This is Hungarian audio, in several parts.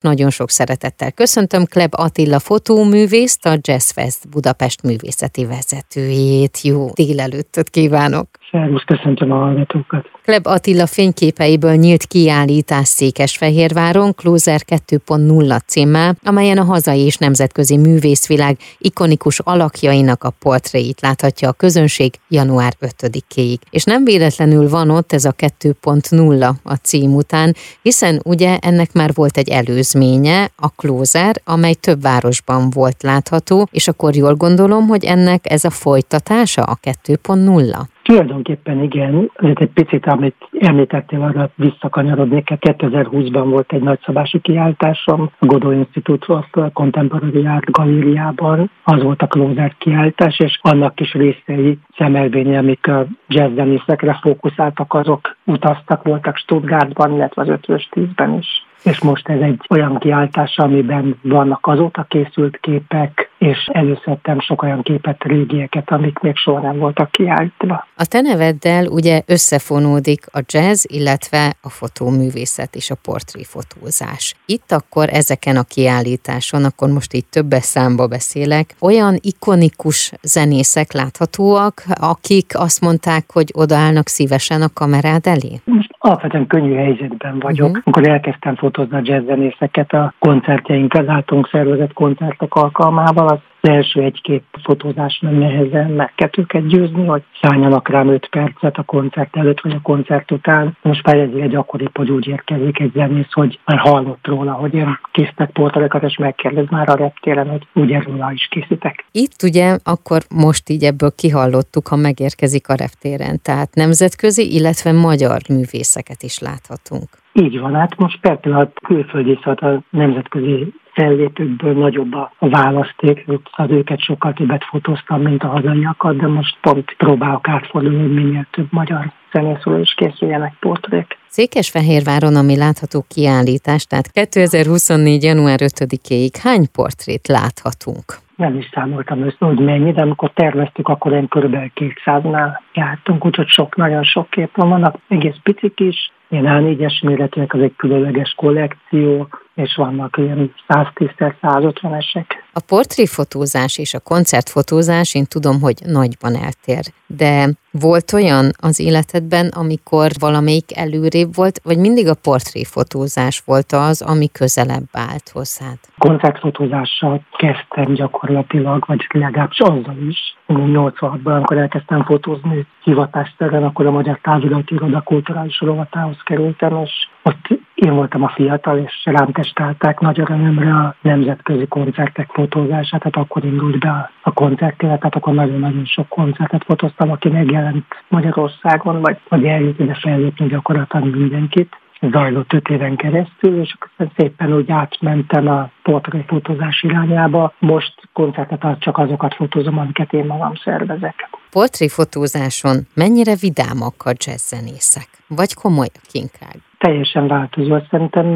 Nagyon sok szeretettel köszöntöm Kleb Attila fotóművészt, a Jazz Fest Budapest művészeti vezetőjét. Jó délelőttöt kívánok! Szervusz, köszöntöm a hallgatókat. Kleb Attila fényképeiből nyílt kiállítás Székesfehérváron, Closer 2.0 címmel, amelyen a hazai és nemzetközi művészvilág ikonikus alakjainak a portréit láthatja a közönség január 5-ig. És nem véletlenül van ott ez a 2.0 a cím után, hiszen ugye ennek már volt egy előzménye, a Closer, amely több városban volt látható, és akkor jól gondolom, hogy ennek ez a folytatása a 2.0? Tulajdonképpen igen, azért egy picit, amit említettél, arra visszakanyarodnék. 2020-ban volt egy nagyszabású kiáltásom a Godó Institute of Contemporary Art galériában. Az volt a closer kiáltás, és annak is részei szemelvénye, amik a jazzzenészekre fókuszáltak, azok utaztak, voltak Stuttgartban, illetve az 5 10-ben is és most ez egy olyan kiáltás, amiben vannak azóta készült képek, és előszedtem sok olyan képet, régieket, amik még soha nem voltak kiállítva. A te neveddel ugye összefonódik a jazz, illetve a fotóművészet és a portréfotózás. Itt akkor ezeken a kiállításon, akkor most így többes számba beszélek, olyan ikonikus zenészek láthatóak, akik azt mondták, hogy odaállnak szívesen a kamerád elé? Most alapvetően könnyű helyzetben vagyok. Uh-huh. Amikor elkezdtem fotózni a jazzzenészeket a koncertjeinkkel, látunk szervezett koncertek alkalmával, az első egy-két fotózás nem nehezen meg kell őket győzni, hogy szálljanak rám 5 percet a koncert előtt vagy a koncert után. Most már ez egy gyakori, hogy úgy érkezik egy zenész, hogy már hallott róla, hogy én készítek portalekat, és megkérdez már a reptéren, hogy úgy róla is készítek. Itt ugye akkor most így ebből kihallottuk, ha megérkezik a reptéren, tehát nemzetközi, illetve magyar művészeket is láthatunk. Így van, hát most a külföldi, szóval a nemzetközi fellépőkből nagyobb a választék, az őket sokkal többet fotóztam, mint a hazaiakat, de most pont próbálok átfordulni, hogy minél több magyar zenészről is készüljenek portrék. Székesfehérváron, ami látható kiállítás, tehát 2024. január 5-ig hány portrét láthatunk? Nem is számoltam össze, hogy mennyi, de amikor terveztük, akkor én körülbelül 200-nál jártunk, úgyhogy sok, nagyon sok kép van, vannak egész picik is, ilyen A4-es méretűek, az egy különleges kollekció, és vannak ilyen 110-150-esek. A portréfotózás és a koncertfotózás, én tudom, hogy nagyban eltér, de volt olyan az életedben, amikor valamelyik előrébb volt, vagy mindig a portréfotózás volt az, ami közelebb állt hozzád? Koncertfotózással kezdtem gyakorlatilag, vagy legalábbis azzal is. 86-ban, amikor elkezdtem fotózni hivatásteren, akkor a Magyar Társadalmi Iroda kulturális rovatához kerültem, és ott én voltam a fiatal, és rám testálták nagy örömömre a nemzetközi koncertek fotózását, tehát akkor indult be a koncertélet, tehát akkor nagyon-nagyon sok koncertet fotóztam, aki megjelent Magyarországon, vagy, vagy eljött ide fellépni gyakorlatilag mindenkit zajlott öt éven keresztül, és szépen úgy átmentem a portréfotózás irányába. Most koncertet csak azokat fotózom, amiket én magam szervezek. Portréfotózáson mennyire vidámak a jazzzenészek? Vagy komolyak inkább? Teljesen változó, szerintem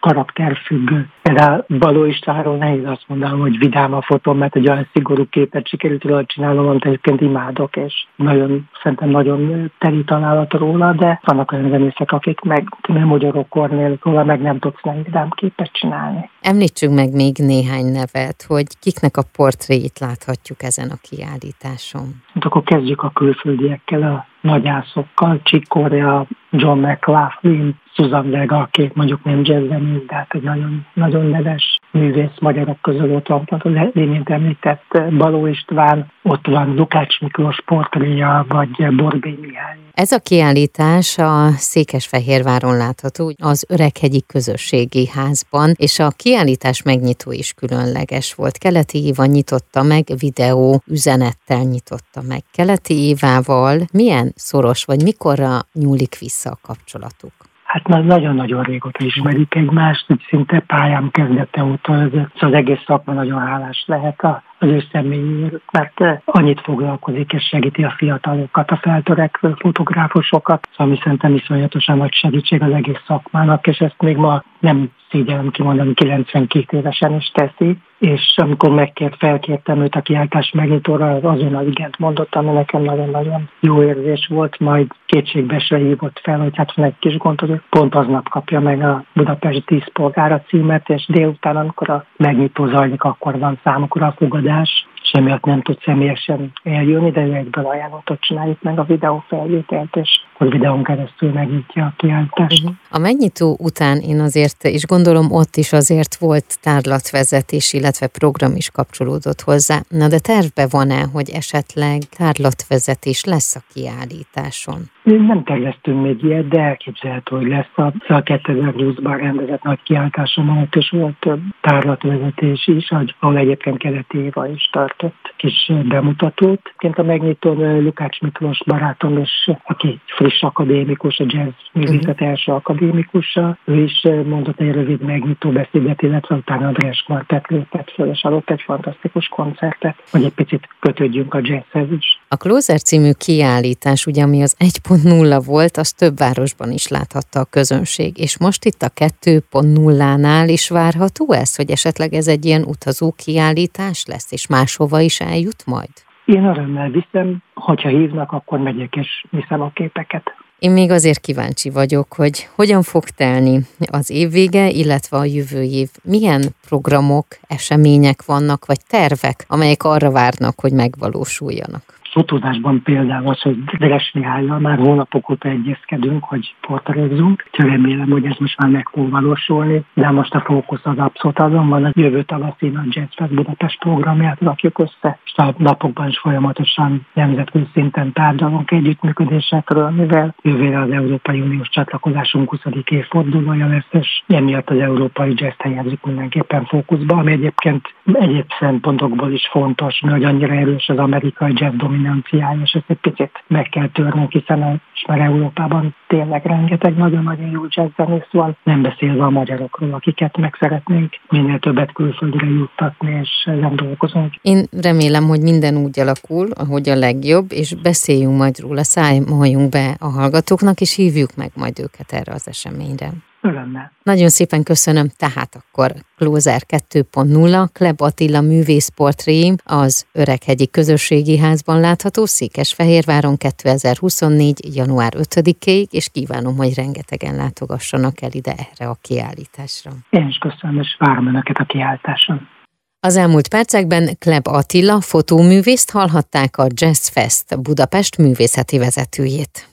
karakterfüggő. Például Baló Istvánról nehéz azt mondanom, hogy vidám a fotóm, mert egy olyan szigorú képet sikerült róla csinálnom, amit egyébként imádok, és nagyon, szerintem nagyon teli találat róla, de vannak olyan zenészek, akik meg nem magyarok Kornél róla, meg nem tudsz nem vidám képet csinálni. Említsünk meg még néhány nevet, hogy kiknek a portréit láthatjuk ezen a kiállításon. Hát akkor kezdjük a külföldiekkel, a nagyászokkal, Chick Corea, John McLaughlin, Susan Vega, aki mondjuk nem jazzzenész, de hát egy nagyon, nagyon neves művész magyarok közül ott van, az imént említett Baló István, ott van Lukács Miklós portréja, vagy Borbély Mihály. Ez a kiállítás a Székesfehérváron látható, az Öreghegyi Közösségi Házban, és a kiállítás megnyitó is különleges volt. Keleti Éva nyitotta meg, videó üzenettel nyitotta meg. Keleti Évával milyen szoros, vagy mikorra nyúlik vissza a kapcsolatuk? hát nagyon-nagyon régóta ismerik egymást, szinte pályám kezdete óta az egész szakma nagyon hálás lehet a az ő személyéről, mert annyit foglalkozik és segíti a fiatalokat, a feltörekvő fotográfusokat, ami szerintem iszonyatosan nagy segítség az egész szakmának, és ezt még ma nem szégyellem kimondani, 92 évesen is teszi, és amikor megkért, felkértem őt a kiáltás megnyitóra, az azonnal igent mondott, ami nekem nagyon-nagyon jó érzés volt, majd kétségbesre hívott fel, hogy hát van egy kis gond, hogy pont aznap kapja meg a Budapest 10 polgára címet, és délután, amikor a megnyitó zajlik, akkor van számukra a fogadás, és emiatt nem tud személyesen eljönni, de ő egyből ajánlottot csináljuk meg a videó felvételt, és a videón keresztül megnyitja a kiáltást. Mhm. A megnyitó után én azért, és gondolom ott is azért volt tárlatvezetés, illetve program is kapcsolódott hozzá. Na de tervbe van-e, hogy esetleg tárlatvezetés lesz a kiállításon? Nem terveztünk még ilyet, de elképzelhető, hogy lesz a, a 2020-ban rendezett nagy kiáltáson alatt, és volt több tárlatvezetés is, ahol egyébként Keleti Éva is tartott kis bemutatót. Ként a megnyitón Lukács Miklós barátom, és aki friss akadémikus, a jazz művészet uh-huh. első akadémikusa, ő is mondott egy rövid megnyitó beszédet, illetve utána András Kvartett lépett föl, és adott egy fantasztikus koncertet, hogy egy picit kötődjünk a jazzhez is. A Closer című kiállítás, ugye ami az 1.0 volt, az több városban is láthatta a közönség, és most itt a 2.0-nál is várható ez, hogy esetleg ez egy ilyen utazó kiállítás lesz, és máshova is eljut majd? Én örömmel viszem, hogyha hívnak, akkor megyek és viszem a képeket. Én még azért kíváncsi vagyok, hogy hogyan fog telni az évvége, illetve a jövő év. Milyen programok, események vannak, vagy tervek, amelyek arra várnak, hogy megvalósuljanak? Fotózásban például az, hogy Veres Mihályjal már hónapok óta egyezkedünk, hogy portrézzunk. Remélem, hogy ez most már meg fog valósulni, de most a fókusz az abszolút azon van, a jövő tavaszi a Jazz Fest Budapest programját rakjuk össze, és a napokban is folyamatosan nemzetközi szinten tárgyalunk együttműködésekről, mivel jövőre az Európai Uniós csatlakozásunk 20. évfordulója lesz, és emiatt az európai jazz helyezik mindenképpen fókuszba, ami egyébként egyéb szempontokból is fontos, mert annyira erős az amerikai jazz dominanciája, és ezt egy picit meg kell törnünk, hiszen és már Európában tényleg rengeteg nagyon-nagyon jó jazzzenész van, nem beszélve a magyarokról, akiket meg szeretnénk minél többet külföldre juttatni, és ezen dolgozunk. Én remélem, hogy minden úgy alakul, ahogy a legjobb, és beszéljünk majd róla, számoljunk be a hallgatóknak, és hívjuk meg majd őket erre az eseményre. Örömmel. Nagyon szépen köszönöm. Tehát akkor Closer 2.0, Kleb Attila művészportrém az Öreghegyi Közösségi Házban látható Székesfehérváron 2024. január 5-ig, és kívánom, hogy rengetegen látogassanak el ide erre a kiállításra. Én is köszönöm, és várom Önöket a kiállításon. Az elmúlt percekben Kleb Attila fotóművészt hallhatták a Jazz Fest Budapest művészeti vezetőjét.